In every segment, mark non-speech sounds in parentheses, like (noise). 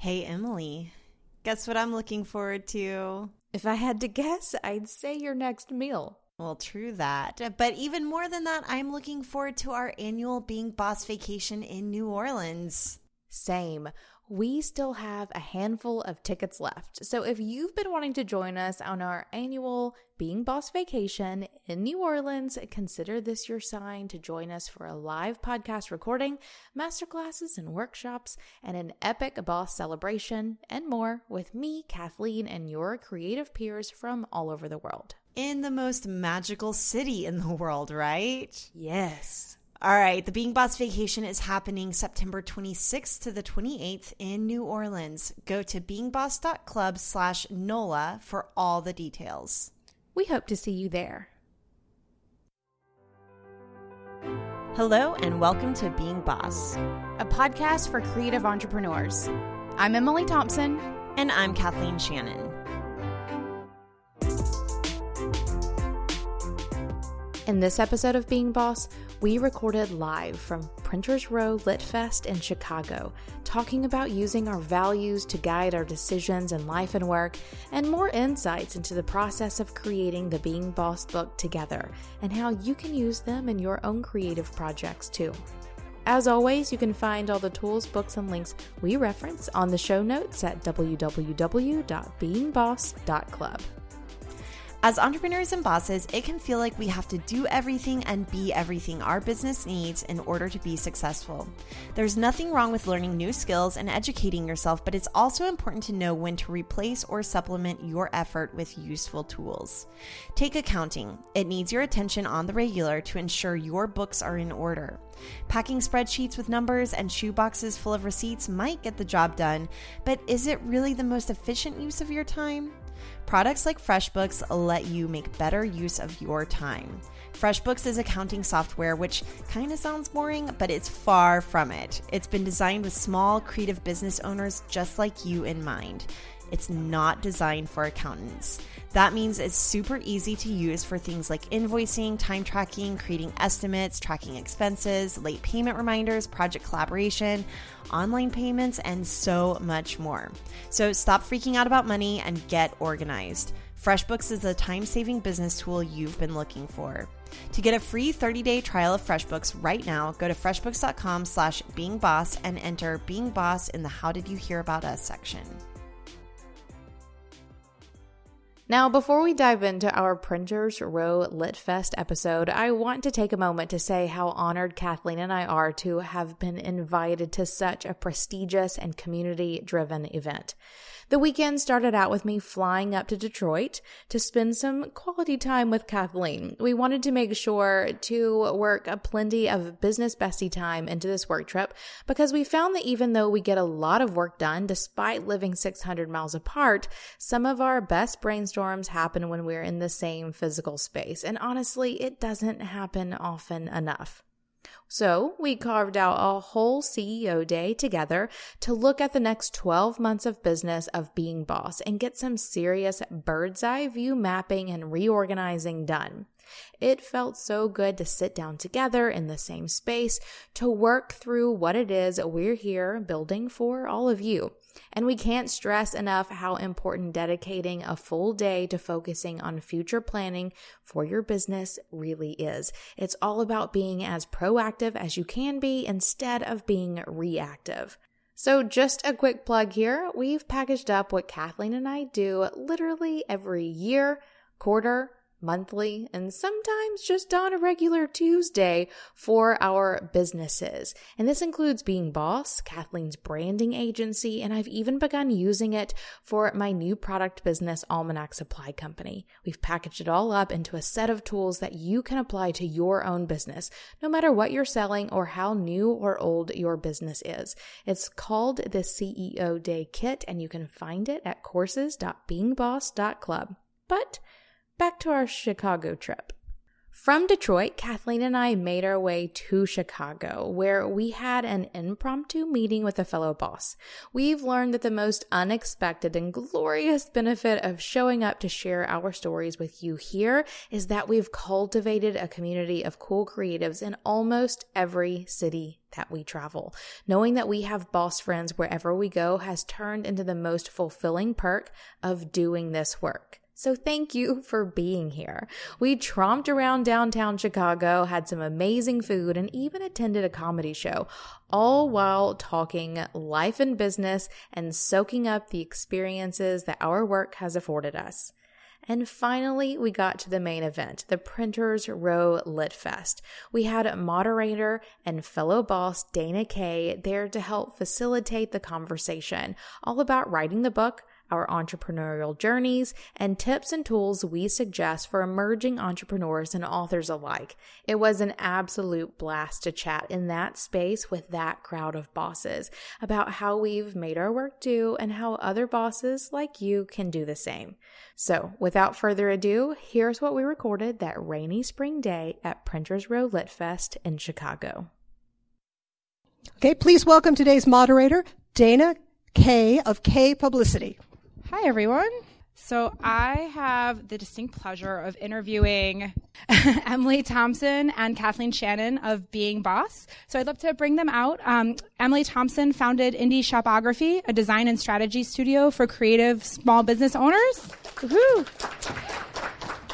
Hey, Emily, guess what I'm looking forward to? If I had to guess, I'd say your next meal. Well, true that. But even more than that, I'm looking forward to our annual Being Boss vacation in New Orleans. Same we still have a handful of tickets left. So if you've been wanting to join us on our annual Being Boss vacation in New Orleans, consider this your sign to join us for a live podcast recording, masterclasses and workshops, and an epic boss celebration, and more with me, Kathleen, and your creative peers from all over the world. In the most magical city in the world, right? Yes. All right, the Being Boss vacation is happening September 26th to the 28th in New Orleans. Go to beingboss.club slash NOLA for all the details. We hope to see you there. Hello, and welcome to Being Boss, a podcast for creative entrepreneurs. I'm Emily Thompson. And I'm Kathleen Shannon. In this episode of Being Boss, we recorded live from Printers Row Lit Fest in Chicago, talking about using our values to guide our decisions in life and work, and more insights into the process of creating the Being Boss book together, and how you can use them in your own creative projects too. As always, you can find all the tools, books, and links we reference on the show notes at www.beingboss.club. As entrepreneurs and bosses, it can feel like we have to do everything and be everything our business needs in order to be successful. There's nothing wrong with learning new skills and educating yourself, but it's also important to know when to replace or supplement your effort with useful tools. Take accounting. It needs your attention on the regular to ensure your books are in order. Packing spreadsheets with numbers and shoeboxes full of receipts might get the job done, but is it really the most efficient use of your time? Products like FreshBooks let you make better use of your time. FreshBooks is accounting software, which kind of sounds boring, but it's far from it. It's been designed with small, creative business owners just like you in mind. It's not designed for accountants. That means it's super easy to use for things like invoicing, time tracking, creating estimates, tracking expenses, late payment reminders, project collaboration, online payments, and so much more. So stop freaking out about money and get organized. FreshBooks is a time saving business tool you've been looking for. To get a free 30-day trial of FreshBooks right now, go to freshbooks.com slash beingboss and enter Being Boss in the How Did You Hear About Us section. Now, before we dive into our Printers Row Lit Fest episode, I want to take a moment to say how honored Kathleen and I are to have been invited to such a prestigious and community driven event. The weekend started out with me flying up to Detroit to spend some quality time with Kathleen. We wanted to make sure to work a plenty of business bestie time into this work trip because we found that even though we get a lot of work done despite living 600 miles apart, some of our best brainstorms happen when we're in the same physical space. And honestly, it doesn't happen often enough. So we carved out a whole CEO day together to look at the next 12 months of business of being boss and get some serious bird's eye view mapping and reorganizing done. It felt so good to sit down together in the same space to work through what it is we're here building for all of you. And we can't stress enough how important dedicating a full day to focusing on future planning for your business really is. It's all about being as proactive as you can be instead of being reactive. So, just a quick plug here we've packaged up what Kathleen and I do literally every year, quarter, monthly, and sometimes just on a regular Tuesday for our businesses. And this includes Being Boss, Kathleen's branding agency, and I've even begun using it for my new product business, Almanac Supply Company. We've packaged it all up into a set of tools that you can apply to your own business, no matter what you're selling or how new or old your business is. It's called the CEO Day Kit, and you can find it at courses.beingboss.club. But back to our Chicago trip. From Detroit, Kathleen and I made our way to Chicago, where we had an impromptu meeting with a fellow boss. We've learned that the most unexpected and glorious benefit of showing up to share our stories with you here is that we've cultivated a community of cool creatives in almost every city that we travel. Knowing that we have boss friends wherever we go has turned into the most fulfilling perk of doing this work. So thank you for being here. We tromped around downtown Chicago, had some amazing food, and even attended a comedy show, all while talking life and business and soaking up the experiences that our work has afforded us. And finally, we got to the main event, the Printers Row Lit Fest. We had moderator and fellow boss Dana Kaye there to help facilitate the conversation, all about writing the book, our entrepreneurial journeys, and tips and tools we suggest for emerging entrepreneurs and authors alike. It was an absolute blast to chat in that space with that crowd of bosses about how we've made our work do and how other bosses like you can do the same. So, without further ado, here's what we recorded that rainy spring day at Printers Row Lit Fest in Chicago. Okay, please welcome today's moderator, Dana Kaye of Kaye Publicity. Hi, everyone. So, I have the distinct pleasure of interviewing (laughs) Emily Thompson and Kathleen Shannon of Being Boss. So, I'd love to bring them out. Um, Emily Thompson founded Indie Shopography, a design and strategy studio for creative small business owners. Woo-hoo.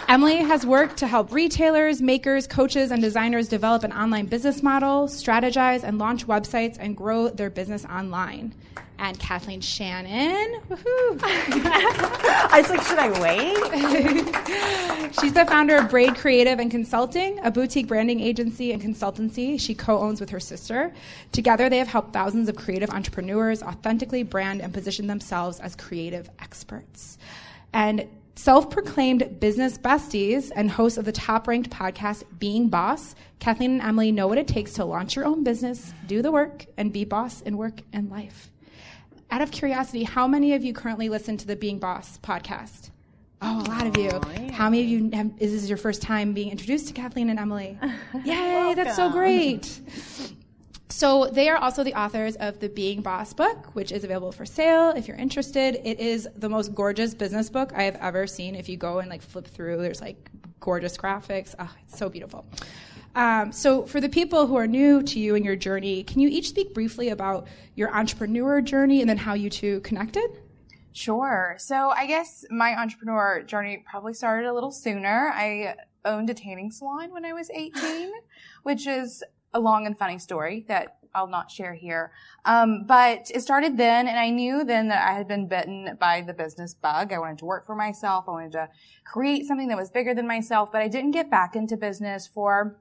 Emily has worked to help retailers, makers, coaches, and designers develop an online business model, strategize and launch websites, and grow their business online and Kathleen Shannon. Woohoo! I was like, should I wait? (laughs) She's the founder of Braid Creative and Consulting, a boutique branding agency and consultancy she co owns with her sister. Together, they have helped thousands of creative entrepreneurs authentically brand and position themselves as creative experts. And Self proclaimed business besties and hosts of the top ranked podcast Being Boss, Kathleen and Emily know what it takes to launch your own business, do the work, and be boss in work and life out of curiosity, how many of you currently listen to the Being Boss podcast? Oh, a lot of you. yeah. How many of you have, is this your first time being introduced to Kathleen and Emily? (laughs) Yay, that's so great. So they are also the authors of the Being Boss book, which is available for sale if you're interested. It is the most gorgeous business book I have ever seen. If you go and like flip through, there's like gorgeous graphics. Oh, it's so beautiful. Um, so, for the people who are new to you and your journey, can you each speak briefly about your entrepreneur journey and then how you two connected? Sure. So, I guess my entrepreneur journey probably started a little sooner. I owned a tanning salon when I was 18, (laughs) which is a long and funny story that I'll not share here. Um, but it started then, and I knew then that I had been bitten by the business bug. I wanted to work for myself. I wanted to create something that was bigger than myself, but I didn't get back into business for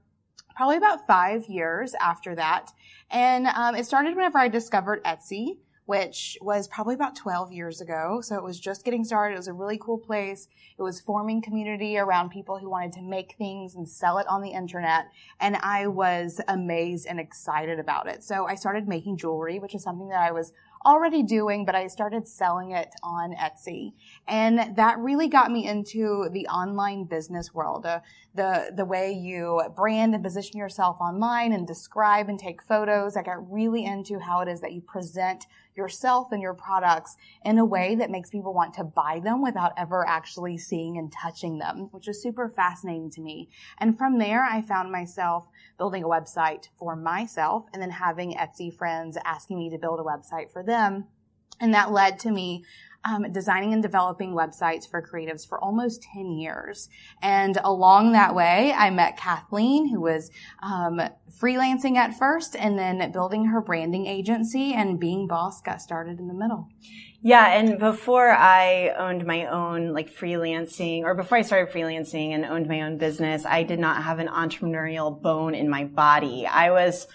probably about five years after that. And um, it started whenever I discovered Etsy, which was probably about 12 years ago. So it was just getting started. It was a really cool place. It was forming community around people who wanted to make things and sell it on the internet. And I was amazed and excited about it. So I started making jewelry, which is something that I was already doing, but I started selling it on Etsy. And that really got me into the online business world. Uh, the, the way you brand and position yourself online and describe and take photos. I got really into how it is that you present yourself and your products in a way that makes people want to buy them without ever actually seeing and touching them, which is super fascinating to me. And from there, I found myself building a website for myself and then having Etsy friends asking me to build a website for them. And that led to me um, designing and developing websites for creatives for almost 10 years. And along that way, I met Kathleen, who was um, freelancing at first and then building her branding agency and being boss got started in the middle. Yeah, and before I owned my own like freelancing or before I started freelancing and owned my own business, I did not have an entrepreneurial bone in my body. I was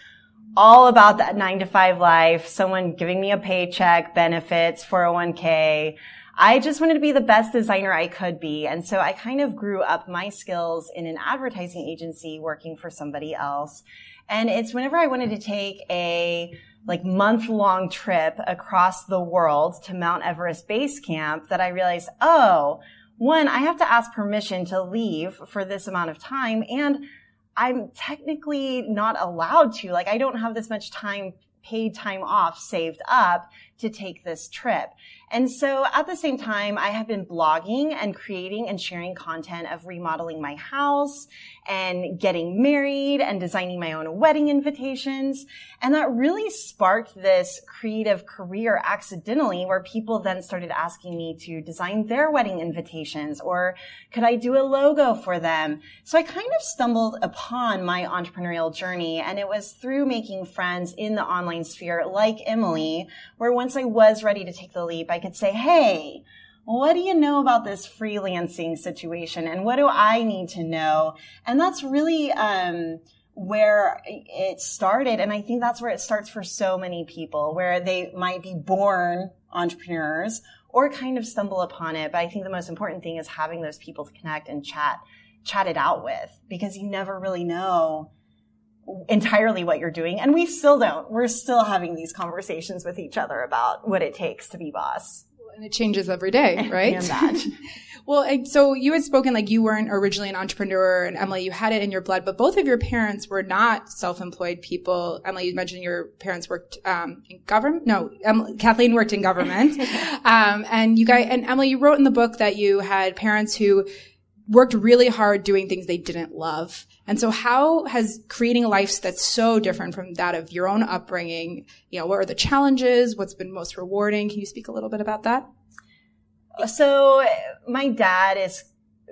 all about that nine to five life, someone giving me a paycheck, benefits, 401k. I just wanted to be the best designer I could be. And so I kind of grew up my skills in an advertising agency working for somebody else. And it's whenever I wanted to take a like month long trip across the world to Mount Everest base camp that I realized, oh, one, I have to ask permission to leave for this amount of time and I'm technically not allowed to. Like I don't have this much time paid time off saved up to take this trip. And so at the same time, I have been blogging and creating and sharing content of remodeling my house and getting married and designing my own wedding invitations. And that really sparked this creative career accidentally where people then started asking me to design their wedding invitations or could I do a logo for them? So I kind of stumbled upon my entrepreneurial journey and it was through making friends in the online sphere like Emily, where once I was ready to take the leap, I could say, Hey, what do you know about this freelancing situation and what do I need to know? And that's really, um, where it started. And I think that's where it starts for so many people, where they might be born entrepreneurs or kind of stumble upon it. But I think the most important thing is having those people to connect and chat, chat it out with because you never really know entirely what you're doing. And we still don't. We're still having these conversations with each other about what it takes to be boss. And it changes every day, (laughs) right? (laughs) well, so you had spoken like you weren't originally an entrepreneur, and Emily, you had it in your blood, but both of your parents were not self-employed people. Emily, you mentioned your parents worked um, in government. No, Emily, Kathleen worked in government, (laughs) um, and you guys, and Emily, you wrote in the book that you had parents who worked really hard doing things they didn't love. And so how has creating a life that's so different from that of your own upbringing, you know, what are the challenges? What's been most rewarding? Can you speak a little bit about that? So my dad is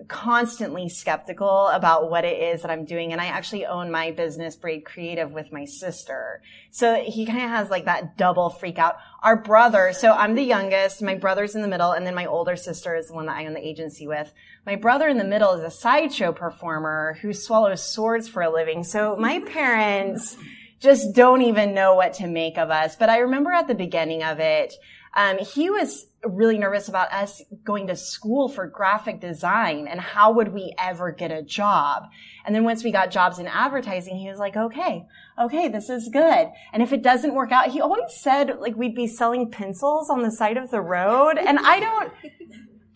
constantly skeptical about what it is that I'm doing. And I actually own my business Braid Creative with my sister. So he kind of has like that double freak out. Our brother, so I'm the youngest, my brother's in the middle, and then my older sister is the one that I own the agency with. My brother in the middle is a sideshow performer who swallows swords for a living. So my parents just don't even know what to make of us. But I remember at the beginning of it, um, he was really nervous about us going to school for graphic design and how would we ever get a job. And then once we got jobs in advertising, he was like, okay, okay, this is good. And if it doesn't work out, he always said like we'd be selling pencils on the side of the road. And I don't,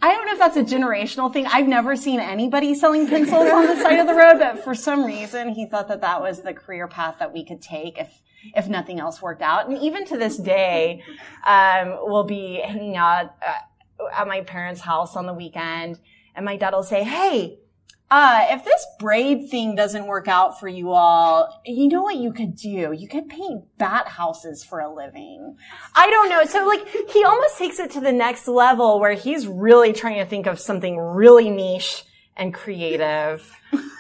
I don't know if that's a generational thing. I've never seen anybody selling pencils on the side of the road, but for some reason he thought that that was the career path that we could take if if nothing else worked out. And even to this day, um, we'll be hanging out uh, at my parents' house on the weekend, and my dad will say, "Hey." Uh, if this braid thing doesn't work out for you all, you know what you could do? You could paint bat houses for a living. I don't know. So like, he almost takes it to the next level where he's really trying to think of something really niche and creative.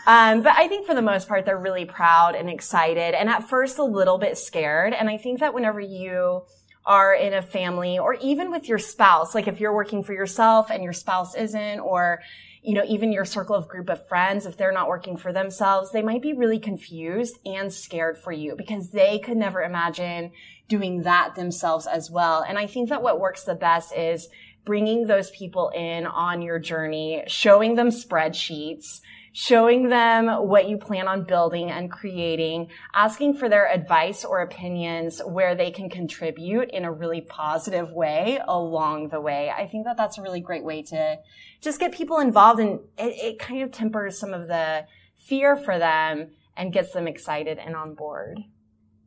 Um, but I think for the most part, they're really proud and excited and at first a little bit scared. And I think that whenever you are in a family or even with your spouse, like if you're working for yourself and your spouse isn't, or, you know, even your circle of group of friends, if they're not working for themselves, they might be really confused and scared for you because they could never imagine doing that themselves as well. And I think that what works the best is bringing those people in on your journey, showing them spreadsheets, showing them what you plan on building and creating, asking for their advice or opinions where they can contribute in a really positive way along the way. I think that that's a really great way to just get people involved and it, it kind of tempers some of the fear for them and gets them excited and on board.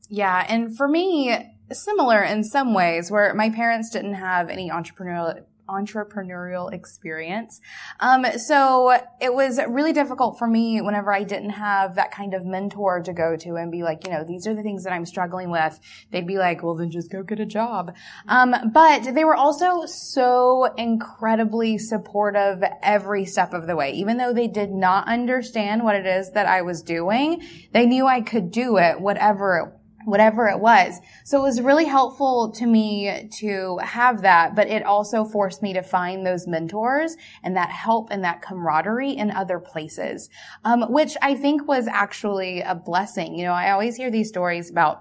Yeah. And for me, similar in some ways where my parents didn't have any entrepreneurial entrepreneurial experience. Um, so it was really difficult for me whenever I didn't have that kind of mentor to go to and be like, you know, these are the things that I'm struggling with. They'd be like, well, then just go get a job. Um, but they were also so incredibly supportive every step of the way. Even though they did not understand what it is that I was doing, they knew I could do it, whatever whatever it was. So it was really helpful to me to have that, but it also forced me to find those mentors and that help and that camaraderie in other places, um, which I think was actually a blessing. You know, I always hear these stories about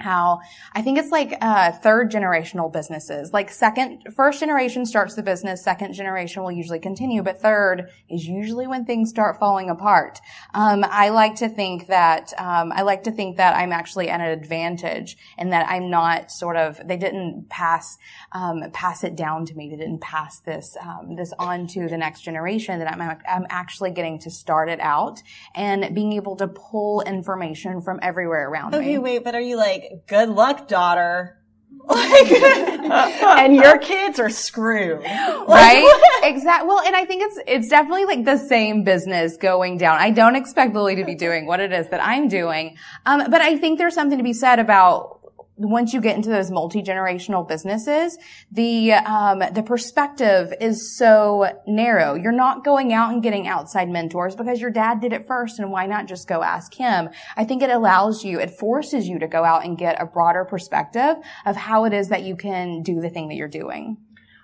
how I think it's like uh, third generational businesses. Like second, first generation starts the business, second generation will usually continue, but third is usually when things start falling apart. Um, I like to think that um, I like to think that I'm actually at an advantage and that I'm not sort of they didn't pass um, pass it down to me. They didn't pass this um, this on to the next generation. That I'm I'm actually getting to start it out and being able to pull information from everywhere around okay, me. Okay, wait, but are you like good luck, daughter. Like, (laughs) and your kids are screwed. Like, right? exactly. Well, and I think it's, it's definitely like the same business going down. I don't expect Lily to be doing what it is that I'm doing. Um, but I think there's something to be said about once you get into those multi-generational businesses, the um, the perspective is so narrow. You're not going out and getting outside mentors because your dad did it first, and why not just go ask him? I think it allows you, it forces you to go out and get a broader perspective of how it is that you can do the thing that you're doing.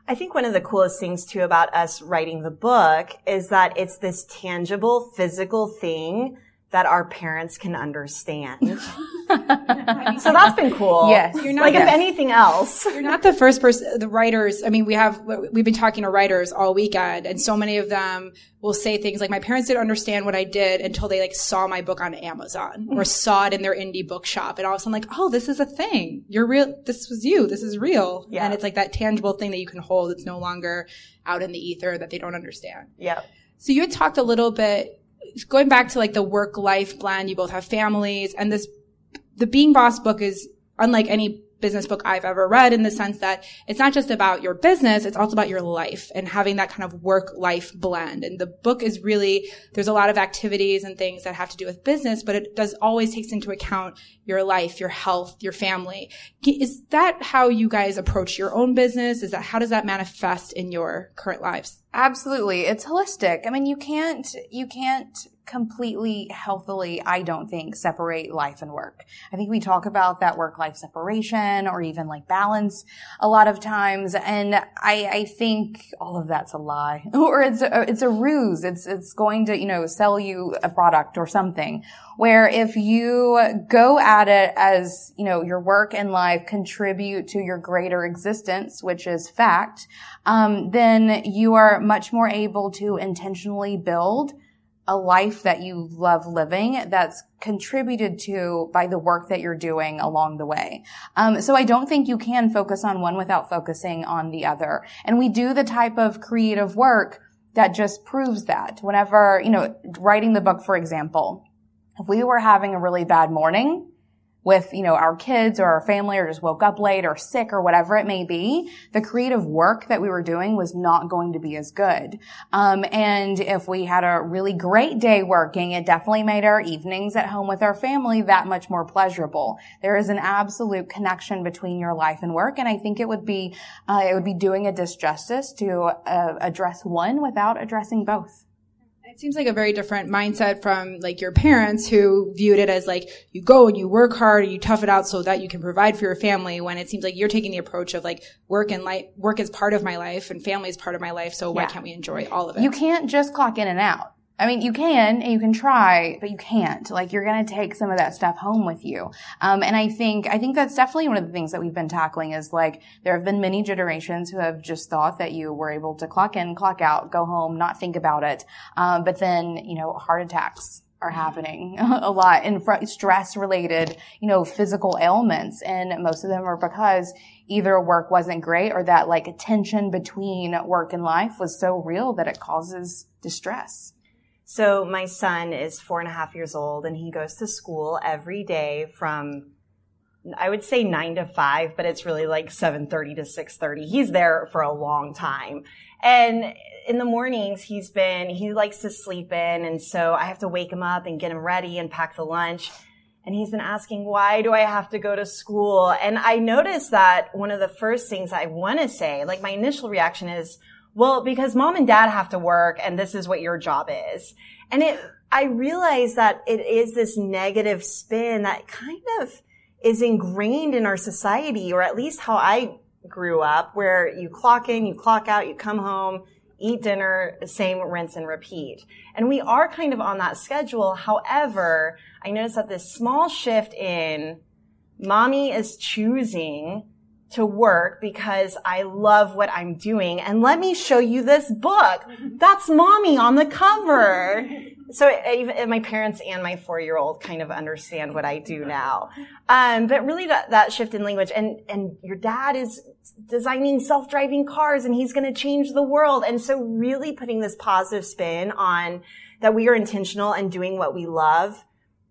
I think one of the coolest things too about us writing the book is that it's this tangible, physical thing that our parents can understand. (laughs) (laughs) so that's been cool. Yes. You're not, like yes. if anything else. (laughs) You're not the first person, the writers, I mean, we have, we've been talking to writers all weekend and so many of them will say things like, my parents didn't understand what I did until they like saw my book on Amazon or mm-hmm. saw it in their indie bookshop. And all of a sudden like, oh, this is a thing. You're real. This was you. This is real. Yeah. And it's like that tangible thing that you can hold. It's no longer out in the ether that they don't understand. Yeah. So you had talked a little bit going back to like the work life blend, you both have families and this, the Being Boss book is unlike any business book I've ever read in the sense that it's not just about your business, it's also about your life and having that kind of work life blend. And the book is really, there's a lot of activities and things that have to do with business, but it does always takes into account your life, your health, your family. Is that how you guys approach your own business? Is that, how does that manifest in your current lives? Absolutely. It's holistic. I mean, you can't, you can't completely healthily, I don't think, separate life and work. I think we talk about that work-life separation or even like balance a lot of times. And I, I think all of that's a lie (laughs) or it's a, it's a ruse. It's, it's going to, you know, sell you a product or something where if you go at it as, you know, your work and life contribute to your greater existence, which is fact, um, then you are much more able to intentionally build a life that you love living that's contributed to by the work that you're doing along the way. Um, so I don't think you can focus on one without focusing on the other. And we do the type of creative work that just proves that. Whenever, you know, writing the book, for example, if we were having a really bad morning, with, you know, our kids or our family or just woke up late or sick or whatever it may be, the creative work that we were doing was not going to be as good. Um, and if we had a really great day working, it definitely made our evenings at home with our family that much more pleasurable. There is an absolute connection between your life and work, and I think it would be uh, it would be doing a disjustice to uh, address one without addressing both. It seems like a very different mindset from like your parents who viewed it as like you go and you work hard and you tough it out so that you can provide for your family when it seems like you're taking the approach of like work and life work is part of my life and family is part of my life so why can't we enjoy all of it? You can't just clock in and out. I mean, you can and you can try, but you can't. Like, you're going to take some of that stuff home with you. Um, and I think, I think that's definitely one of the things that we've been tackling is like, there have been many generations who have just thought that you were able to clock in, clock out, go home, not think about it. Um, but then, you know, heart attacks are happening (laughs) a lot and stress related, you know, physical ailments. And most of them are because either work wasn't great or that like tension between work and life was so real that it causes distress. So my son is four and a half years old and he goes to school every day from I would say nine to five, but it's really like 7.30 to 6.30. He's there for a long time. And in the mornings, he's been, he likes to sleep in. And so I have to wake him up and get him ready and pack the lunch. And he's been asking, why do I have to go to school? And I noticed that one of the first things I want to say, like my initial reaction is, well, because mom and dad have to work and this is what your job is. And it, I realize that it is this negative spin that kind of is ingrained in our society, or at least how I grew up, where you clock in, you clock out, you come home, eat dinner, same rinse and repeat. And we are kind of on that schedule. However, I noticed that this small shift in mommy is choosing to work because I love what I'm doing. And let me show you this book. That's mommy on the cover. So even my parents and my four-year-old kind of understand what I do now. Um, but really that, that shift in language and, and your dad is designing self-driving cars and he's going to change the world. And so really putting this positive spin on that we are intentional and doing what we love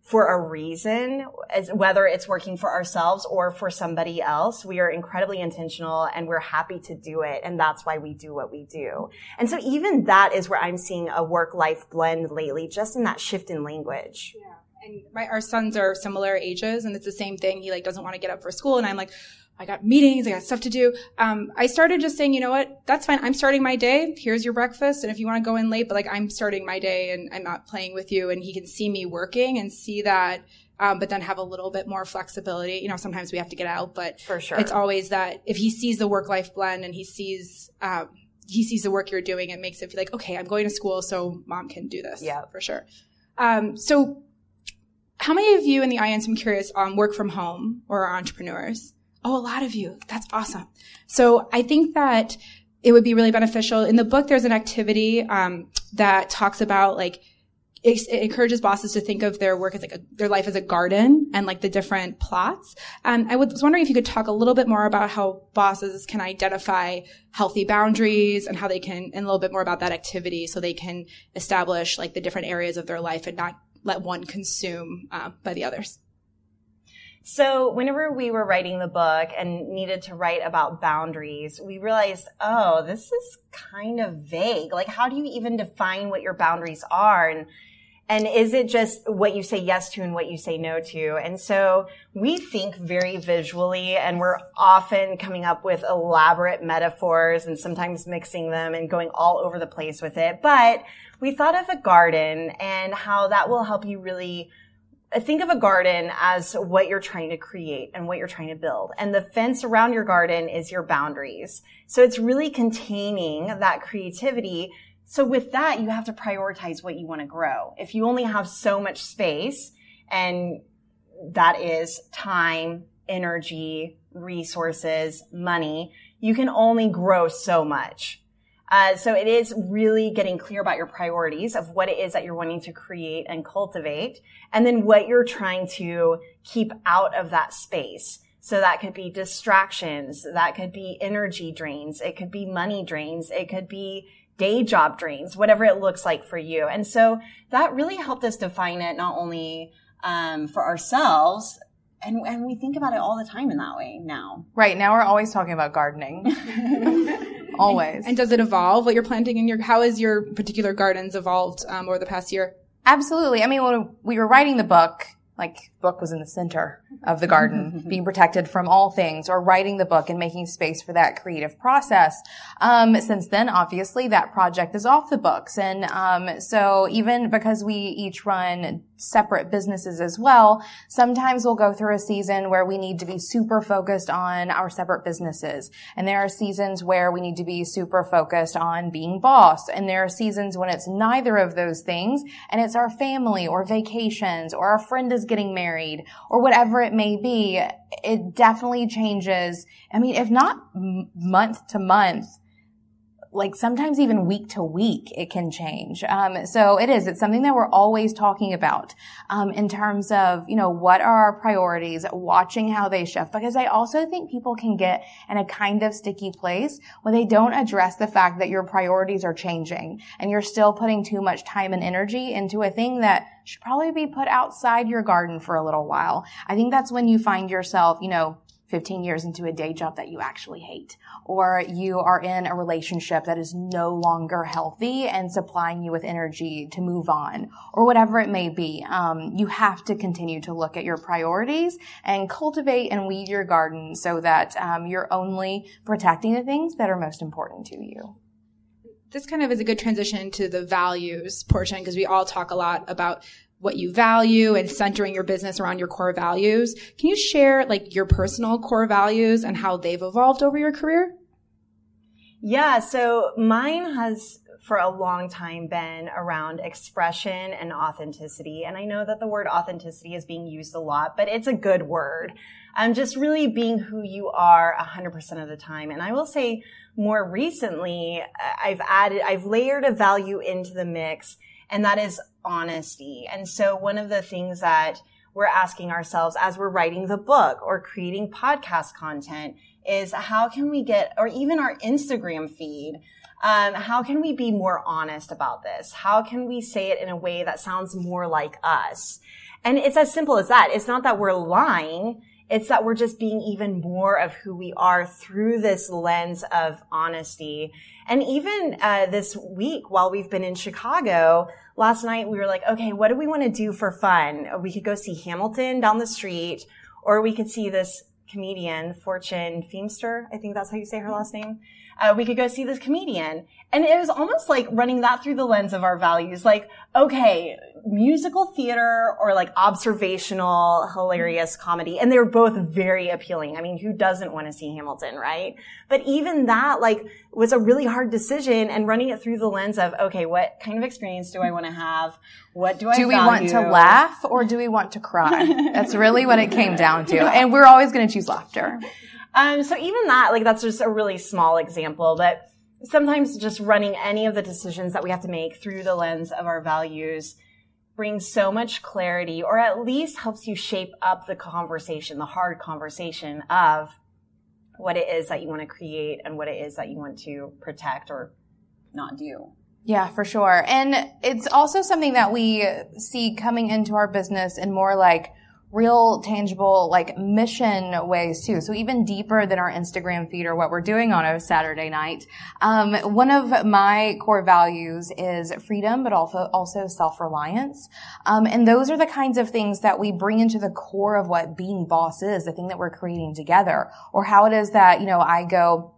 for a reason, as whether it's working for ourselves or for somebody else. We are incredibly intentional and we're happy to do it. And that's why we do what we do. And so even that is where I'm seeing a work life blend lately, just in that shift in language. Yeah. And my, our sons are similar ages and it's the same thing. He like doesn't want to get up for school. And I'm like, I got meetings, I got stuff to do. Um, I started just saying, you know what, that's fine. I'm starting my day. Here's your breakfast. And if you want to go in late, but like I'm starting my day and I'm not playing with you and he can see me working and see that, um, but then have a little bit more flexibility. You know, sometimes we have to get out, but for sure, it's always that if he sees the work life blend and he sees, um, he sees the work you're doing, it makes it feel like, okay, I'm going to school so mom can do this. Yeah. For sure. Um, so how many of you in the audience, I'm curious, um, work from home or are entrepreneurs? Oh, a lot of you. That's awesome. So I think that it would be really beneficial. In the book, there's an activity um, that talks about like it, encourages bosses to think of their work as like a, their life as a garden and like the different plots. Um, I was wondering if you could talk a little bit more about how bosses can identify healthy boundaries and how they can, and a little bit more about that activity so they can establish like the different areas of their life and not let one consume uh, by the others. So whenever we were writing the book and needed to write about boundaries, we realized, oh, this is kind of vague. Like, how do you even define what your boundaries are? And, and is it just what you say yes to and what you say no to? And so we think very visually and we're often coming up with elaborate metaphors and sometimes mixing them and going all over the place with it. But we thought of a garden and how that will help you really think of a garden as what you're trying to create and what you're trying to build. And the fence around your garden is your boundaries. So it's really containing that creativity. So with that, you have to prioritize what you want to grow. If you only have so much space and that is time, energy, resources, money, you can only grow so much. Uh, so it is really getting clear about your priorities of what it is that you're wanting to create and cultivate, and then what you're trying to keep out of that space. So that could be distractions, that could be energy drains, it could be money drains, it could be day job drains, whatever it looks like for you. And so that really helped us define it not only um, for ourselves, and, and we think about it all the time in that way now. Right now, we're always talking about gardening. (laughs) always. And, and, does it evolve what you're planting in your? How has your particular gardens evolved um, over the past year? Absolutely. I mean, when we were writing the book, like book was in the center of the garden, (laughs) being protected from all things, or writing the book and making space for that creative process. Um, since then, obviously, that project is off the books, and um, so even because we each run separate businesses as well, sometimes we'll go through a season where we need to be super focused on our separate businesses, and there are seasons where we need to be super focused on being boss, and there are seasons when it's neither of those things, and it's our family or vacations or our friend is getting married or whatever it may be, it definitely changes. I mean, if not month to month, like sometimes even week to week, it can change. Um, so it is. It's something that we're always talking about um, in terms of you know what are our priorities, watching how they shift. Because I also think people can get in a kind of sticky place when they don't address the fact that your priorities are changing and you're still putting too much time and energy into a thing that should probably be put outside your garden for a little while. I think that's when you find yourself, you know, 15 years into a day job that you actually hate, or you are in a relationship that is no longer healthy and supplying you with energy to move on, or whatever it may be. Um, you have to continue to look at your priorities and cultivate and weed your garden so that um, you're only protecting the things that are most important to you this kind of is a good transition to the values portion because we all talk a lot about what you value and centering your business around your core values. Can you share like your personal core values and how they've evolved over your career? Yeah, so mine has for a long time been around expression and authenticity. And I know that the word authenticity is being used a lot, but it's a good word. I'm just really being who you are 100% of the time. And I will say more recently, I've added, I've layered a value into the mix and that is honesty. And so one of the things that we're asking ourselves as we're writing the book or creating podcast content is how can we get, or even our Instagram feed, um, how can we be more honest about this? How can we say it in a way that sounds more like us? And it's as simple as that. It's not that we're lying. It's that we're just being even more of who we are through this lens of honesty. And even uh, this week, while we've been in Chicago, last night we were like, okay, what do we want to do for fun? We could go see Hamilton down the street, or we could see this comedian, Fortune Feimster. I think that's how you say her last name uh, we could go see this comedian. And it was almost like running that through the lens of our values. Like, okay, musical theater or like observational, hilarious comedy. And they were both very appealing. I mean, who doesn't want to see Hamilton, right? But even that, like, was a really hard decision and running it through the lens of, okay, what kind of experience do I want to have? What do I Do we value? want to laugh or do we want to cry? That's really what it came down to. And we're always going to choose laughter. Um, so even that, like, that's just a really small example, but sometimes just running any of the decisions that we have to make through the lens of our values brings so much clarity or at least helps you shape up the conversation, the hard conversation of what it is that you want to create and what it is that you want to protect or not do. Yeah, for sure. And it's also something that we see coming into our business in more like real tangible like mission ways too. So even deeper than our Instagram feed or what we're doing on a Saturday night. Um, one of my core values is freedom, but also also self reliance. Um, and those are the kinds of things that we bring into the core of what being boss is, the thing that we're creating together, or how it is that you know I go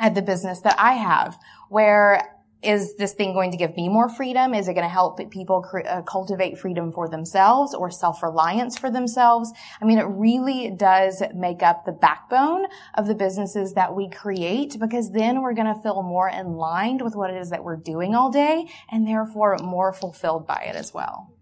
at the business that I have, where is this thing going to give me more freedom? Is it going to help people cre- uh, cultivate freedom for themselves or self-reliance for themselves? I mean, it really does make up the backbone of the businesses that we create because then we're going to feel more in line with what it is that we're doing all day and therefore more fulfilled by it as well.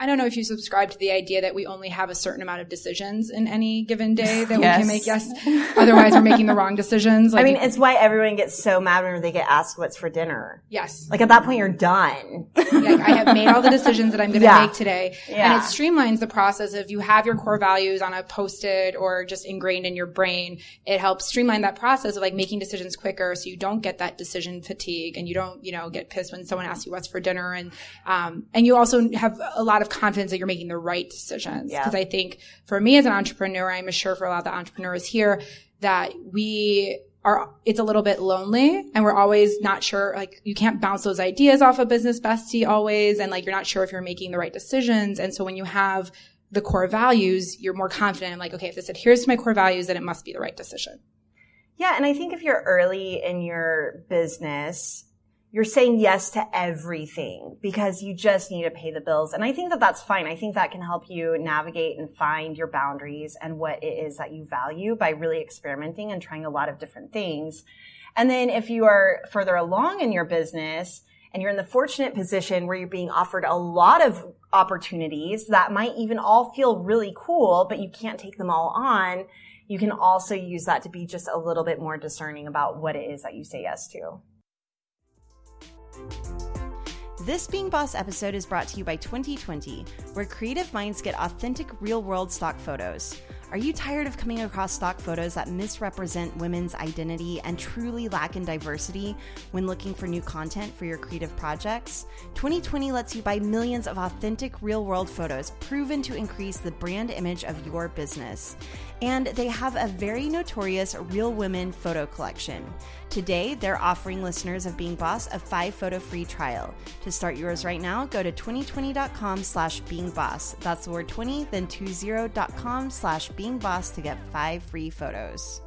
I don't know if you subscribe to the idea that we only have a certain amount of decisions in any given day that Yes. we can make. Yes. Otherwise, we're making the (laughs) wrong decisions. I mean, it's why everyone gets so mad when they get asked what's for dinner. yes. Like at that point, you're done. like I have made all the decisions that I'm going to Yeah. make today. Yeah. And it streamlines the process of you have your core values on a post-it or just ingrained in your brain. It helps streamline that process of like making decisions quicker so you don't get that decision fatigue and you don't, you know, get pissed when someone asks you what's for dinner. And, um, and you also have a lot of confidence that you're making the right decisions. Yeah. Cause I think for me as an entrepreneur, I'm sure for a lot of the entrepreneurs here that we are, it's a little bit lonely and we're always not sure, like you can't bounce those ideas off a business bestie always. And like you're not sure if you're making the right decisions. And so when you have the core values, you're more confident. I'm like, okay, if this adheres to my core values, then it must be the right decision. Yeah, and I think if you're early in your business, you're saying yes to everything because you just need to pay the bills. And I think that that's fine. I think that can help you navigate and find your boundaries and what it is that you value by really experimenting and trying a lot of different things. And then if you are further along in your business and you're in the fortunate position where you're being offered a lot of opportunities that might even all feel really cool, but you can't take them all on, you can also use that to be just a little bit more discerning about what it is that you say yes to. This Being Boss episode is brought to you by Twenty20, where creative minds get authentic real world stock photos. Are you tired of coming across stock photos that misrepresent women's identity and truly lack in diversity when looking for new content for your creative projects? Twenty20 lets you buy millions of authentic real world photos proven to increase the brand image of your business. And they have a very notorious Real Women photo collection. Today, they're offering listeners of Being Boss a five photo free trial. To start yours right now, go to 2020.com slash being boss. That's the word 20, then 20.com slash being boss to get five free photos.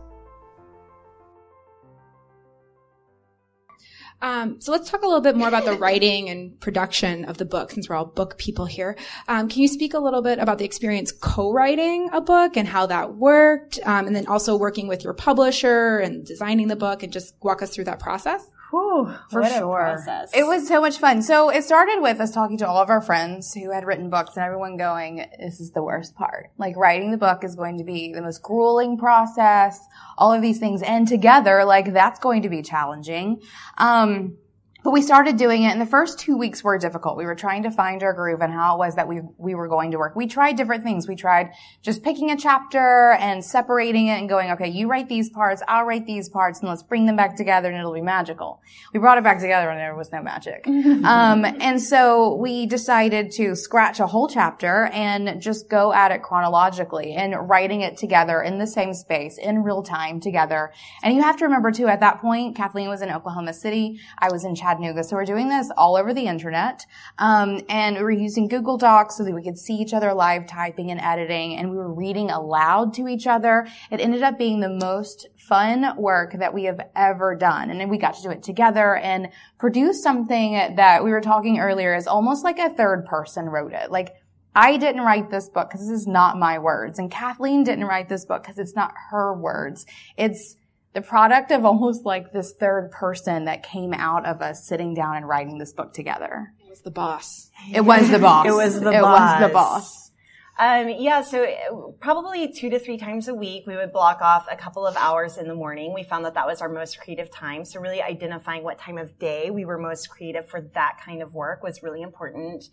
Um, so let's talk a little bit more about the writing and production of the book, since we're all book people here. Um, can you speak a little bit about the experience co-writing a book and how that worked, um, and then also working with your publisher and designing the book, and just walk us through that process? Whew, For sure. It was so much fun. So it started with us talking to all of our friends who had written books and everyone going, this is the worst part. Like writing the book is going to be the most grueling process, all of these things. And together, like that's going to be challenging. Um, but we started doing it and the first two weeks were difficult. We were trying to find our groove and how it was that we, we were going to work. We tried different things. We tried just picking a chapter and separating it and going, okay, you write these parts, I'll write these parts and let's bring them back together and it'll be magical. We brought it back together and there was no magic. (laughs) um, and so we decided to scratch a whole chapter and just go at it chronologically and writing it together in the same space in real time together. And you have to remember too, at that point, Kathleen was in Oklahoma City. I was in Chattanooga. So we're doing this all over the internet. Um, and we were using Google Docs so that we could see each other live typing and editing and we were reading aloud to each other. It ended up being the most fun work that we have ever done. And then we got to do it together and produce something that we were talking earlier is almost like a third person wrote it. Like I didn't write this book because this is not my words. And Kathleen didn't write this book because it's not her words. It's the product of almost like this third person that came out of us sitting down and writing this book together. It was the boss. It was the boss. It was the It was the boss. Um, yeah, so uh, probably two to three times a week, we would block off a couple of hours in the morning. We found that that was our most creative time. So really identifying what time of day we were most creative for that kind of work was really important.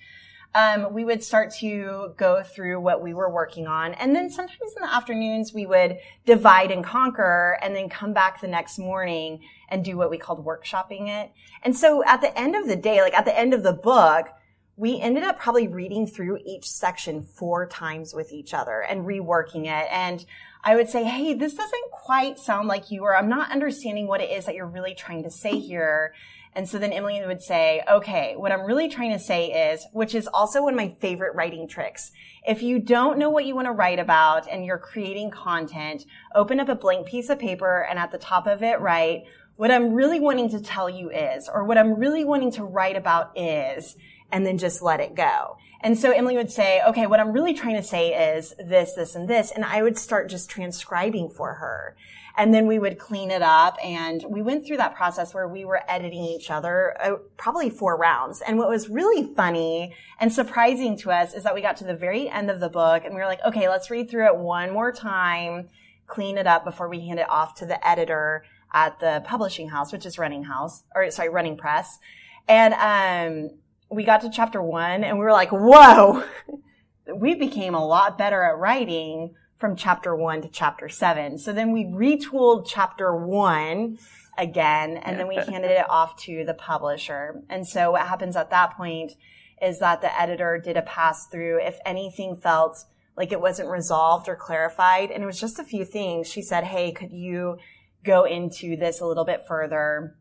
Um, we would start to go through what we were working on. And then sometimes in the afternoons, we would divide and conquer and then come back the next morning and do what we called workshopping it. And so at the end of the day, like at the end of the book, we ended up probably reading through each section four times with each other and reworking it. And I would say, Hey, this doesn't quite sound like you, or I'm not understanding what it is that you're really trying to say here. And so then Emily would say, okay, what I'm really trying to say is, which is also one of my favorite writing tricks. If you don't know what you want to write about and you're creating content, open up a blank piece of paper and at the top of it write, what I'm really wanting to tell you is, or what I'm really wanting to write about is, and then just let it go. And so Emily would say, okay, what I'm really trying to say is this, this, and this. And I would start just transcribing for her. And then we would clean it up. And we went through that process where we were editing each other uh, probably four rounds. And what was really funny and surprising to us is that we got to the very end of the book and we were like, okay, let's read through it one more time, clean it up before we hand it off to the editor at the publishing house, which is Running House, or sorry, Running Press. And, um, we got to chapter one and we were like, whoa, (laughs) we became a lot better at writing from chapter one to chapter seven. So then we retooled chapter one again and then we (laughs) handed it off to the publisher. And so what happens at that point is that the editor did a pass through. If anything felt like it wasn't resolved or clarified, and it was just a few things, she said, Hey, could you go into this a little bit further?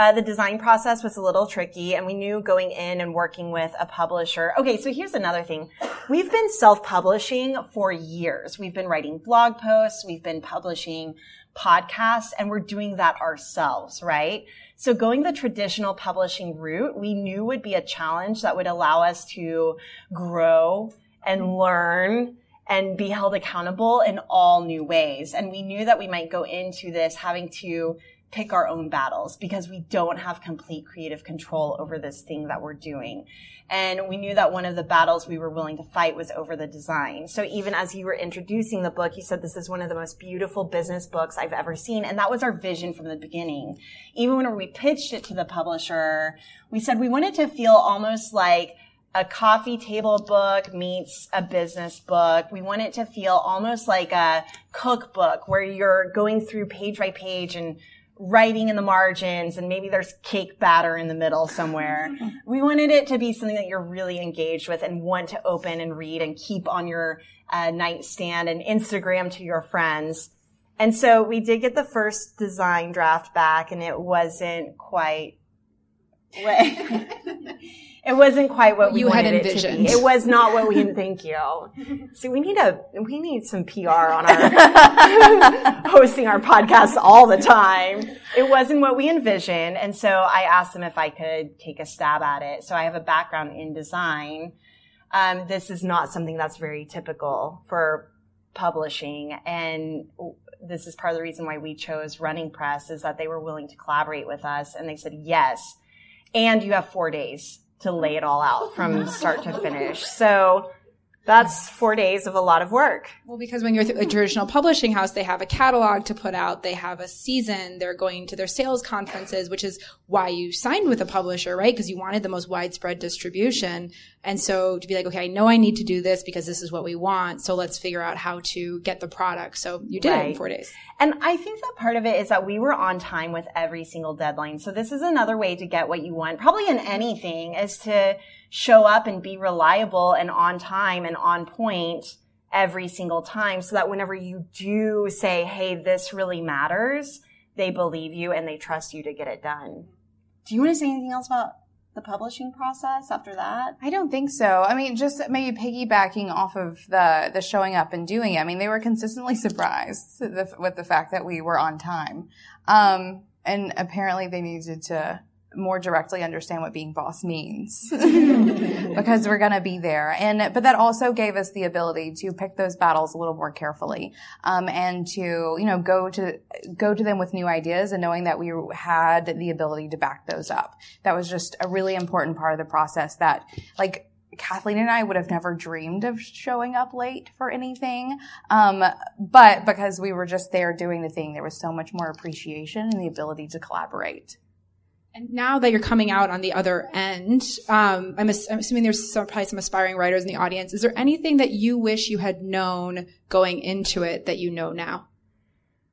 Uh, the design process was a little tricky and we knew going in and working with a publisher. Okay, so here's another thing. We've been self-publishing for years. We've been writing blog posts, we've been publishing podcasts, and we're doing that ourselves, right? So going the traditional publishing route, we knew would be a challenge that would allow us to grow and learn and be held accountable in all new ways. And we knew that we might go into this having to pick our own battles because we don't have complete creative control over this thing that we're doing. And we knew that one of the battles we were willing to fight was over the design. So even as you were introducing the book, you said this is one of the most beautiful business books I've ever seen. And that was our vision from the beginning. Even when we pitched it to the publisher, we said we wanted it to feel almost like a coffee table book meets a business book. We want it to feel almost like a cookbook where you're going through page by page and writing in the margins and maybe there's cake batter in the middle somewhere. (laughs) we wanted it to be something that you're really engaged with and want to open and read and keep on your uh, nightstand and Instagram to your friends. And so we did get the first design draft back and it wasn't quite (laughs) (laughs) It wasn't quite what we You had it envisioned. be. It was not what we. (laughs) Thank you. See, we need a we need some PR on our (laughs) hosting our podcast all the time. It wasn't what we envisioned, and so I asked them if I could take a stab at it. So I have a background in design. Um, this is not something that's very typical for publishing, and this is part of the reason why we chose Running Press is that they were willing to collaborate with us, and they said yes, and you have four days to lay it all out from start to finish. (laughs) So that's four days of a lot of work. Well, because when you're a traditional publishing house, they have a catalog to put out, they have a season, they're going to their sales conferences, which is why you signed with a publisher, right? Because you wanted the most widespread distribution. And so to be like, okay, I know I need to do this because this is what we want. So let's figure out how to get the product. So you did it in four days. And I think that part of it is that we were on time with every single deadline. So this is another way to get what you want, probably in anything, is to show up and be reliable and on time and on point every single time so that whenever you do say, hey, this really matters, they believe you and they trust you to get it done. Do you want to say anything else about the publishing process after that? I don't think so. I mean, just maybe piggybacking off of the the showing up and doing it. I mean, they were consistently surprised the, with the fact that we were on time, um, and apparently they needed to more directly understand what being boss means (laughs) (laughs) because we're going to be there and but that also gave us the ability to pick those battles a little more carefully um, and to you know go to go to them with new ideas and knowing that we had the ability to back those up that was just a really important part of the process that like Kathleen and I would have never dreamed of showing up late for anything. Um, but because we were just there doing the thing, there was so much more appreciation and the ability to collaborate. And now that you're coming out on the other end, um, I'm, ass- I'm assuming there's some, probably some aspiring writers in the audience. Is there anything that you wish you had known going into it that you know now?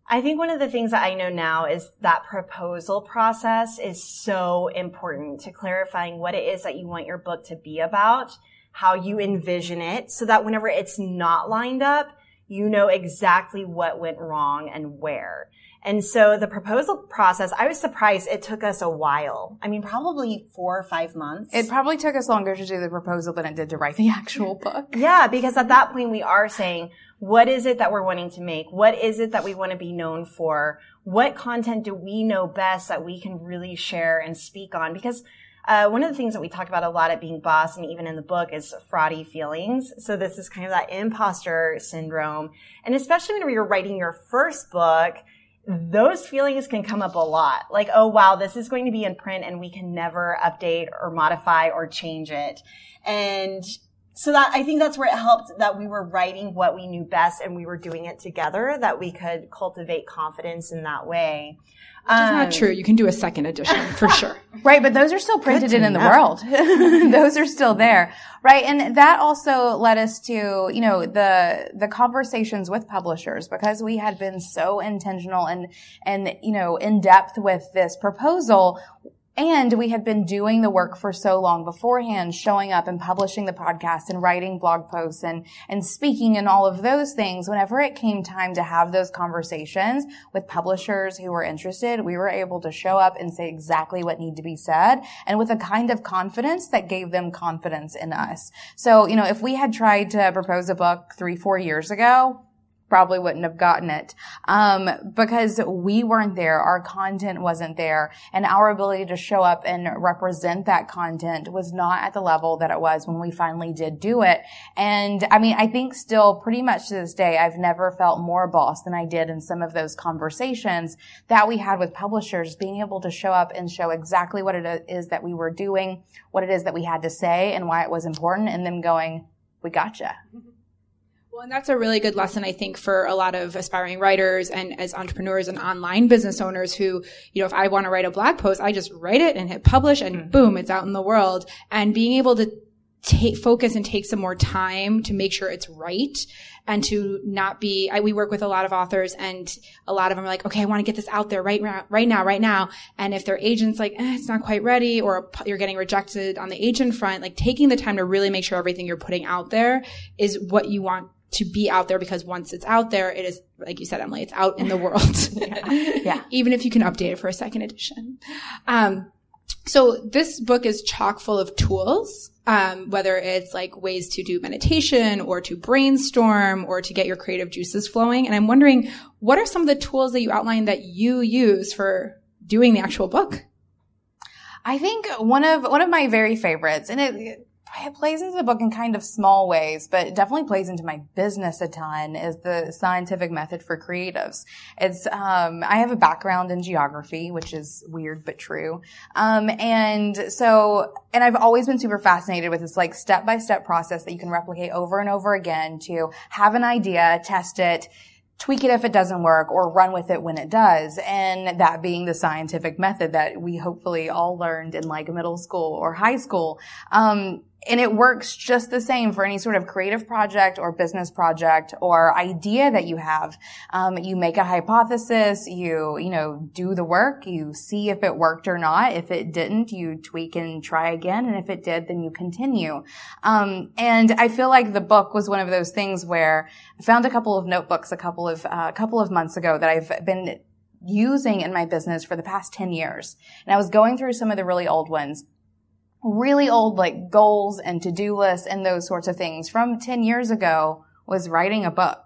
I think one of the things that I know now is that proposal process is so important to clarifying what it is that you want your book to be about, how you envision it, so that whenever it's not lined up, you know exactly what went wrong and where. And so the proposal process, I was surprised it took us a while. I mean, probably four or five months. It probably took us longer to do the proposal than it did to write the (laughs) actual book. Yeah, because at that point we are saying, what is it that we're wanting to make? What is it that we want to be known for? What content do we know best that we can really share and speak on? Because uh, one of the things that we talk about a lot at Being Boss and even in the book is fraudy feelings. So this is kind of that imposter syndrome. And especially when you're writing your first book, those feelings can come up a lot. Like, oh wow, this is going to be in print and we can never update or modify or change it. And so that I think that's where it helped that we were writing what we knew best and we were doing it together, that we could cultivate confidence in that way. It's Um, not true. You can do a second edition for sure. (laughs) Right, but those are still printed in, in the world. (laughs) those are still there. Right. And that also led us to, you know, the, the conversations with publishers because we had been so intentional and, and, you know, in depth with this proposal. And we had been doing the work for so long beforehand, showing up and publishing the podcast and writing blog posts and, and speaking and all of those things. Whenever it came time to have those conversations with publishers who were interested, we were able to show up and say exactly what needed to be said and with a kind of confidence that gave them confidence in us. So, you know, if we had tried to propose a book three, four years ago, probably wouldn't have gotten it. Um, because we weren't there our content wasn't there and our ability to show up and represent that content was not at the level that it was when we finally did do it. And i mean i think still pretty much to this day i've never felt more boss than i did in some of those conversations that we had with publishers being able to show up and show exactly what it is that we were doing what it is that we had to say and why it was important and them going we gotcha (laughs) Well, and that's a really good lesson, I think, for a lot of aspiring writers and as entrepreneurs and online business owners who, you know, if I want to write a blog post, I just write it and hit publish and boom, it's out in the world. And being able to take focus and take some more time to make sure it's right and to not be I, we work with a lot of authors and a lot of them are like okay i want to get this out there right now right now right now and if their agent's like eh, it's not quite ready or you're getting rejected on the agent front like taking the time to really make sure everything you're putting out there is what you want to be out there because once it's out there it is like you said emily it's out in the world (laughs) yeah. (laughs) even if you can update it for a second edition um, so this book is chock full of tools, um, whether it's like ways to do meditation or to brainstorm or to get your creative juices flowing. And I'm wondering, what are some of the tools that you outlined that you use for doing the actual book? I think one of one of my very favorites, and it it plays into the book in kind of small ways, but it definitely plays into my business a ton is the scientific method for creatives. It's, um, I have a background in geography, which is weird but true. Um, and so, and I've always been super fascinated with this like step by step process that you can replicate over and over again to have an idea, test it, tweak it if it doesn't work or run with it when it does. And that being the scientific method that we hopefully all learned in like middle school or high school. Um, and it works just the same for any sort of creative project or business project or idea that you have. Um, you make a hypothesis, you, you know, do the work, you see if it worked or not. If it didn't, you tweak and try again. And if it did, then you continue. Um, and I feel like the book was one of those things where I found a couple of notebooks a couple of, uh, a couple of months ago that I've been using in my business for the past 10 years. And I was going through some of the really old ones really old like goals and to-do lists and those sorts of things from 10 years ago was writing a book.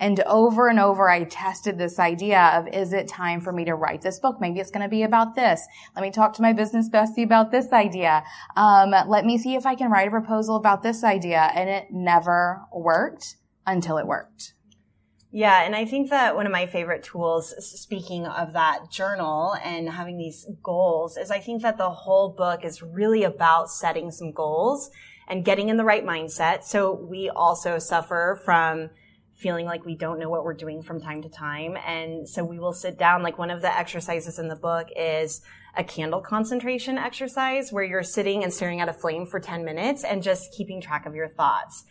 And over and over, I tested this idea of, is it time for me to write this book? Maybe it's going to be about this. Let me talk to my business bestie about this idea. Um, let me see if I can write a proposal about this idea. And it never worked until it worked. Yeah, and I think that one of my favorite tools, speaking of that journal and having these goals, is I think that the whole book is really about setting some goals and getting in the right mindset. So we also suffer from feeling like we don't know what we're doing from time to time. And so we will sit down, like one of the exercises in the book is a candle concentration exercise where you're sitting and staring at a flame for 10 minutes and just keeping track of your thoughts.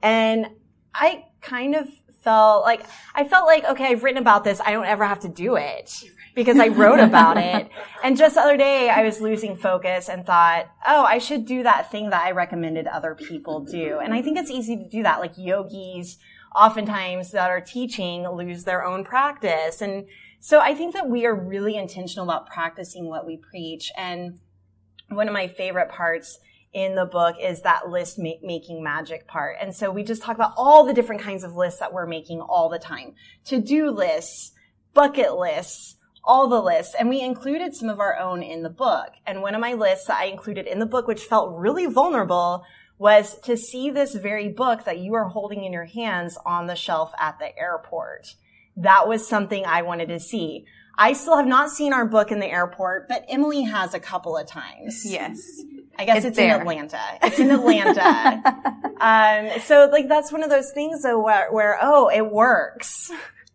And I kind of felt like I felt like okay, I've written about this. I don't ever have to do it because I wrote about it. (laughs) And just the other day, I was losing focus and thought, oh, I should do that thing that I recommended other people do. And I think it's easy to do that. Like yogis, oftentimes that are teaching lose their own practice. And so I think that we are really intentional about practicing what we preach. And one of my favorite parts in the book is that list ma- making magic part. And so we just talk about all the different kinds of lists that we're making all the time. To-do lists, bucket lists, all the lists. And we included some of our own in the book. And one of my lists that I included in the book, which felt really vulnerable, was to see this very book that you are holding in your hands on the shelf at the airport. That was something I wanted to see. I still have not seen our book in the airport, but Emily has a couple of times. Yes. I guess it's, it's in Atlanta. It's in Atlanta. (laughs) um, so like that's one of those things though where, where, oh, it works.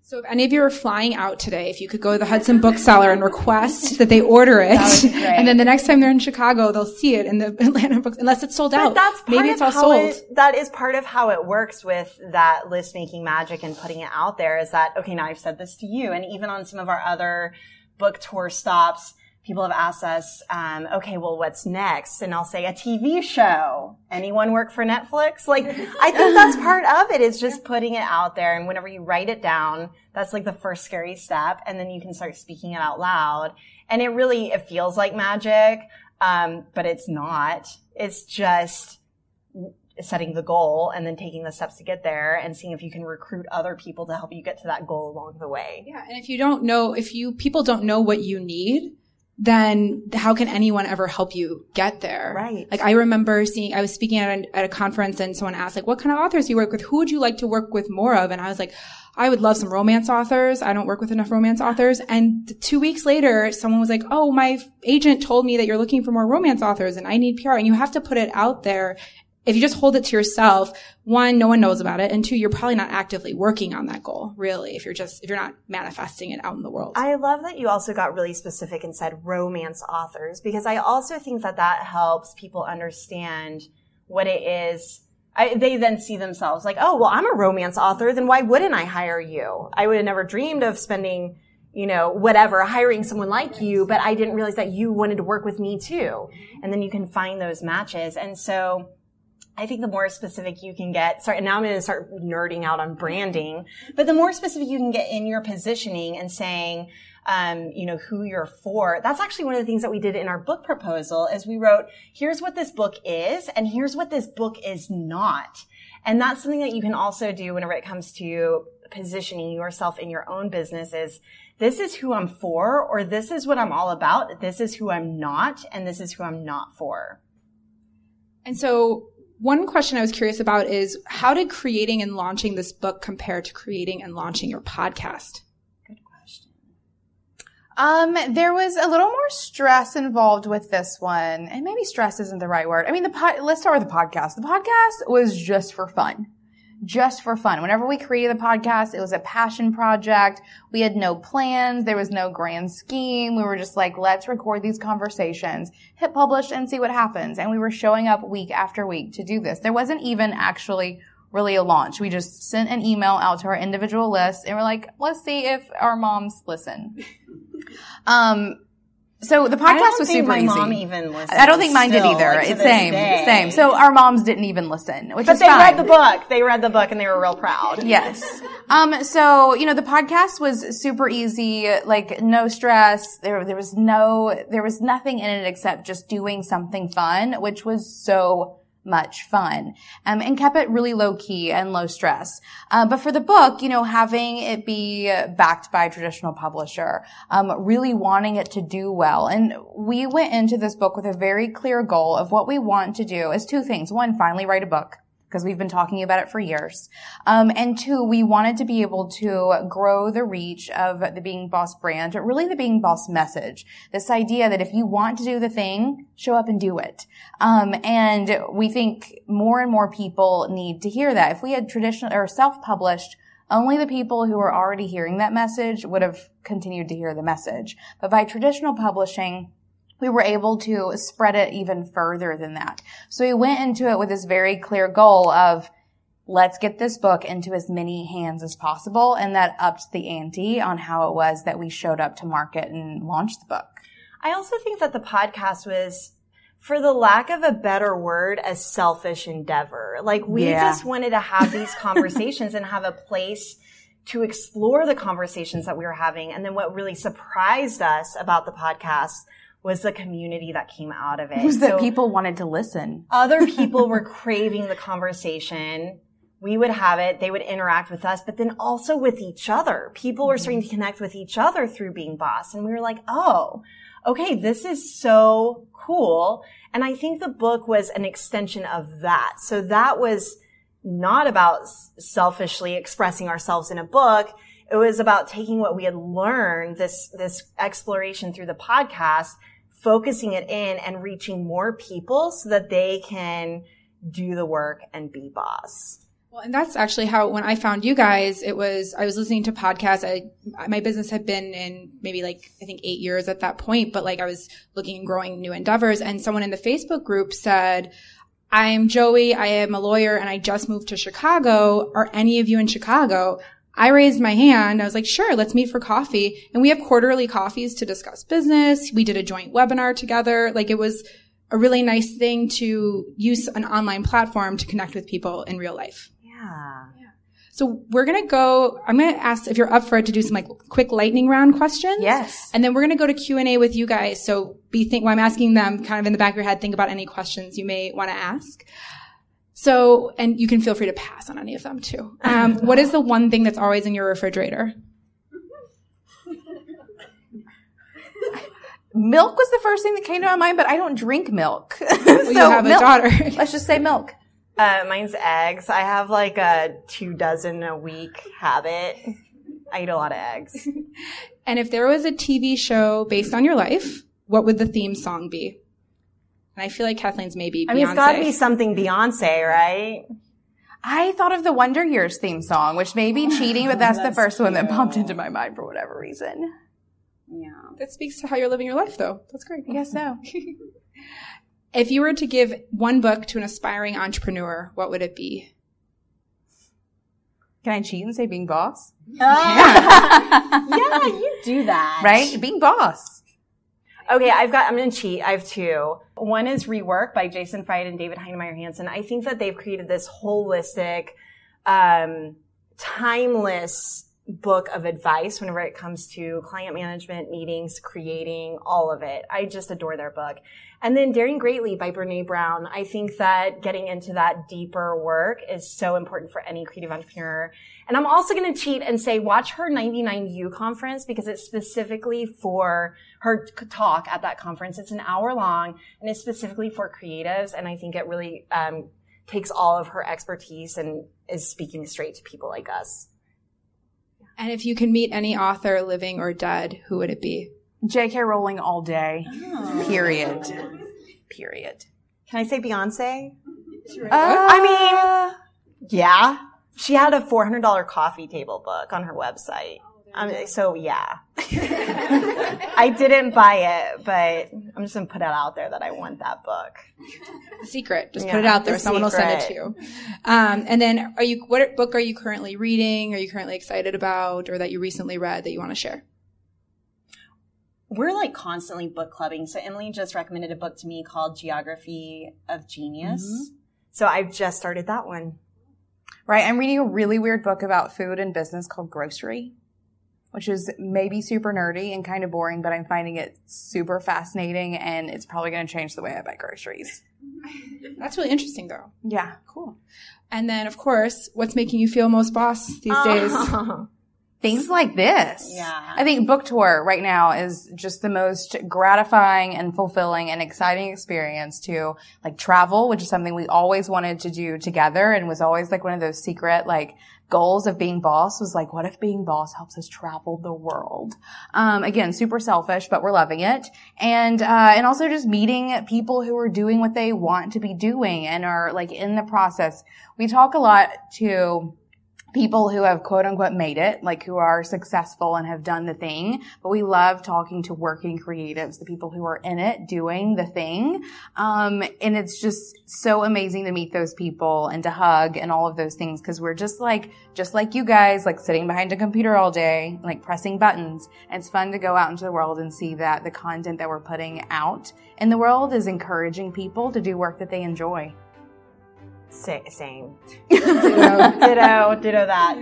So if any of you are flying out today, if you could go to the Hudson Bookseller and request that they order it, and then the next time they're in Chicago, they'll see it in the Atlanta books, unless it's sold out. But that's maybe it's all sold. It, that is part of how it works with that list making magic and putting it out there. Is that okay? Now I've said this to you, and even on some of our other book tour stops, people have asked us, um, okay, well, what's next? And I'll say a TV show. Anyone work for Netflix? Like, I think that's (laughs) part of it is just putting it out there. And whenever you write it down, that's like the first scary step. And then you can start speaking it out loud. And it really, it feels like magic. Um, but it's not. It's just setting the goal and then taking the steps to get there and seeing if you can recruit other people to help you get to that goal along the way. Yeah. And if you don't know, if you, people don't know what you need, then how can anyone ever help you get there? Right. Like I remember seeing, I was speaking at a, at a conference and someone asked like, what kind of authors do you work with? Who would you like to work with more of? And I was like, I would love some romance authors. I don't work with enough romance authors. (laughs) And two weeks later, someone was like, Oh, my agent told me that you're looking for more romance authors and I need PR. And you have to put it out there if you just hold it to yourself, one, no one knows about it. And two, you're probably not actively working on that goal, really, if you're just, if you're not manifesting it out in the world. I love that you also got really specific and said romance authors, because I also think that that helps people understand what it is. I, they then see themselves like, oh, well, I'm a romance author. Then why wouldn't I hire you? I would have never dreamed of spending you know, whatever, hiring someone like you, but I didn't realize that you wanted to work with me too. And then you can find those matches. And so I think the more specific you can get, sorry, now I'm going to start nerding out on branding, but the more specific you can get in your positioning and saying, um, you know, who you're for. That's actually one of the things that we did in our book proposal is we wrote, here's what this book is and here's what this book is not. And that's something that you can also do whenever it comes to positioning yourself in your own business is this is who I'm for or this is what I'm all about. This is who I'm not and this is who I'm not for. And so one question I was curious about is how did creating and launching this book compare to creating and launching your podcast? Good question. Um, there was a little more stress involved with this one, and maybe stress isn't the right word. I mean, the let's start with the podcast. The podcast was just for fun just for fun. Whenever we created the podcast, it was a passion project. We had no plans. There was no grand scheme. We were just like, let's record these conversations, hit publish and see what happens. And we were showing up week after week to do this. There wasn't even actually really a launch. We just sent an email out to our individual lists and we're like, let's see if our moms listen. (laughs) Um, so the podcast was super my easy. mom even listened. I don't think mine did either. like, it's same, day. same. So our moms didn't even listen, which but is they fine. read the book. They read the book and they were real proud. (laughs) Yes. Um, so, you know, the podcast was super easy, like no stress. There, there was no, there was nothing in it except just doing something fun, which was so much fun. Um, and kept it really low key and low stress. Uh, but for the book, you know, having it be backed by a traditional publisher, um, really wanting it to do well. And we went into this book with a very clear goal of what we want to do is two things. One, finally write a book because we've been talking about it for years. Um, and two, we wanted to be able to grow the reach of the Being Boss brand, but really the Being Boss message. This idea that if you want to do the thing, show up and do it. Um, and we think more and more people need to hear that. If we had traditional or self-published, only the people who are already hearing that message would have continued to hear the message. But by traditional publishing, we were able to spread it even further than that. So we went into it with this very clear goal of let's get this book into as many hands as possible. And that upped the ante on how it was that we showed up to market and launched the book. I also think that the podcast was, for the lack of a better word, a selfish endeavor. Like we Yeah. just wanted to have these (laughs) conversations and have a place to explore the conversations that we were having. And then what really surprised us about the podcast was the community that came out of it. Was that people wanted to listen. other (laughs) people were craving the conversation. We would have it. They would interact with us, but then also with each other. People were starting to mm-hmm. connect with each other through being boss. And we were like, oh, okay, this is so cool. And I think the book was an extension of that. So that was not about selfishly expressing ourselves in a book. It was about taking what we had learned, this, this exploration through the podcast, focusing it in and reaching more people so that they can do the work and be boss. Well, and that's actually how when I found you guys, it was I was listening to podcasts. I my business had been in maybe like I think eight years at that point, but like I was looking and growing new endeavors. And someone in the Facebook group said, "I'm Joey. I am a lawyer, and I just moved to Chicago. Are any of you in Chicago?" I raised my hand. I was like, sure, let's meet for coffee. And we have quarterly coffees to discuss business. We did a joint webinar together. Like it was a really nice thing to use an online platform to connect with people in real life. Yeah. So we're gonna go. I'm gonna ask if you're up for it to do some like quick lightning round questions. Yes. And then we're gonna go to Q and A with you guys. So be think while I'm asking them, kind of in the back of your head, think about any questions you may want to ask. So, and you can feel free to pass on any of them too. Um, (laughs) what is the one thing that's always in your refrigerator? Milk was the first thing that came to my mind, but I don't drink milk. (laughs) Well, you have a milk. daughter. (laughs) Let's just say milk. Uh, mine's eggs. I have like a two dozen a week habit. I eat a lot of eggs. and if there was a TV show based on your life, what would the theme song be? And I feel like Kathleen's maybe I mean, Beyonce. it's gotta be something Beyonce, right? I thought of the Wonder Years theme song, which may be cheating, but that's, the That's first one that popped into my mind for whatever reason. Yeah. that speaks to how you're living your life, though. That's great. I guess so. (laughs) If you were to give one book to an aspiring entrepreneur, what would it be? Can I cheat and say being boss? (laughs) yeah, you do that. Right? Being boss. Okay, I've got, I'm going to cheat. I have two. One is Rework by Jason Fried and David Heinemeier Hansson. I think that they've created this holistic, um, timeless book of advice whenever it comes to client management, meetings, creating, all of it. I just adore their book. And then Daring Greatly by Brene Brown. I think that getting into that deeper work is so important for any creative entrepreneur. And I'm also going to cheat and say watch her 99U conference because it's specifically for her talk at that conference. It's an hour long and it's specifically for creatives. And I think it really um, takes all of her expertise and is speaking straight to people like us. And if you can meet any author, living or dead, who would it be? J.K. Rowling all day. Oh. Period. Period. Can I say Beyonce? Uh, I mean, yeah. She had a $400 coffee table book on her website. Um, so yeah. (laughs) I didn't buy it, but I'm just gonna put it out there that I want that book. Secret. Just Yeah, put it out there. the Someone will send it to you. Um, and then, are you? What book are you currently reading? Are you currently excited about, or that you recently read that you want to share? We're like constantly book clubbing. So Emily just recommended a book to me called Geography of Genius. Mm-hmm. So I've just started that one. Right. I'm reading a really weird book about food and business called Grocery, which is maybe super nerdy and kind of boring, but I'm finding it super fascinating and it's probably going to change the way I buy groceries. (laughs) That's really interesting, though. Yeah. Cool. And then, of course, what's making you feel most boss these (laughs) days? (laughs) Things like this. Yeah. I think book tour right now is just the most gratifying and fulfilling and exciting experience to like travel, which is something we always wanted to do together and was always like one of those secret like goals of being boss was like, what if being boss helps us travel the world? Um, again, super selfish, but we're loving it. And, uh, and also just meeting people who are doing what they want to be doing and are like in the process. We talk a lot to, people who have quote unquote made it, like who are successful and have done the thing. But we love talking to working creatives, the people who are in it doing the thing. Um, and it's just so amazing to meet those people and to hug and all of those things because we're just like, just like you guys, like sitting behind a computer all day, like pressing buttons. And it's fun to go out into the world and see that the content that we're putting out in the world is encouraging people to do work that they enjoy. Sa- same. ditto, ditto, ditto that.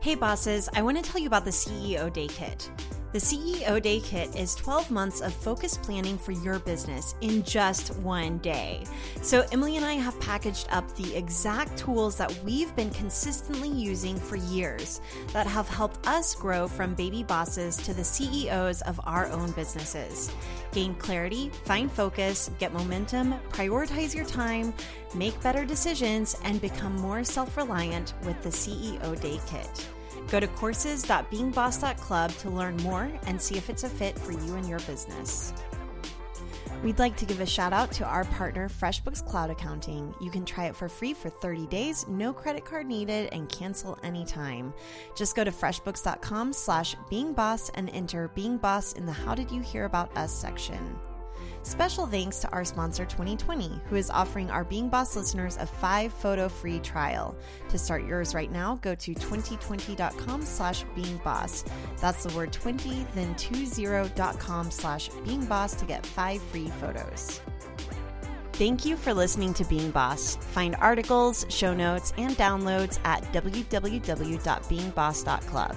Hey bosses, I want to tell you about the CEO Day Kit. The CEO Day Kit is 12 months of focused planning for your business in just one day. So, Emily and I have packaged up the exact tools that we've been consistently using for years that have helped us grow from baby bosses to the CEOs of our own businesses. Gain clarity, find focus, get momentum, prioritize your time, make better decisions, and become more self reliant with the CEO Day Kit. Go to courses.beingboss.club to learn more and see if it's a fit for you and your business. We'd like to give a shout out to our partner, FreshBooks Cloud Accounting. You can try it for free for 30 days, no credit card needed, and cancel anytime. Just go to freshbooks.com slash beingboss and enter Being Boss in the How Did You Hear About Us section. Special thanks to our sponsor Twenty20, who is offering our Being Boss listeners a five photo free trial. To start yours right now, go to twenty20.com slash being boss. That's the word 20, then 20.com slash being boss to get five free photos. Thank you for listening to Being Boss. Find articles, show notes, and downloads at www.beingboss.club.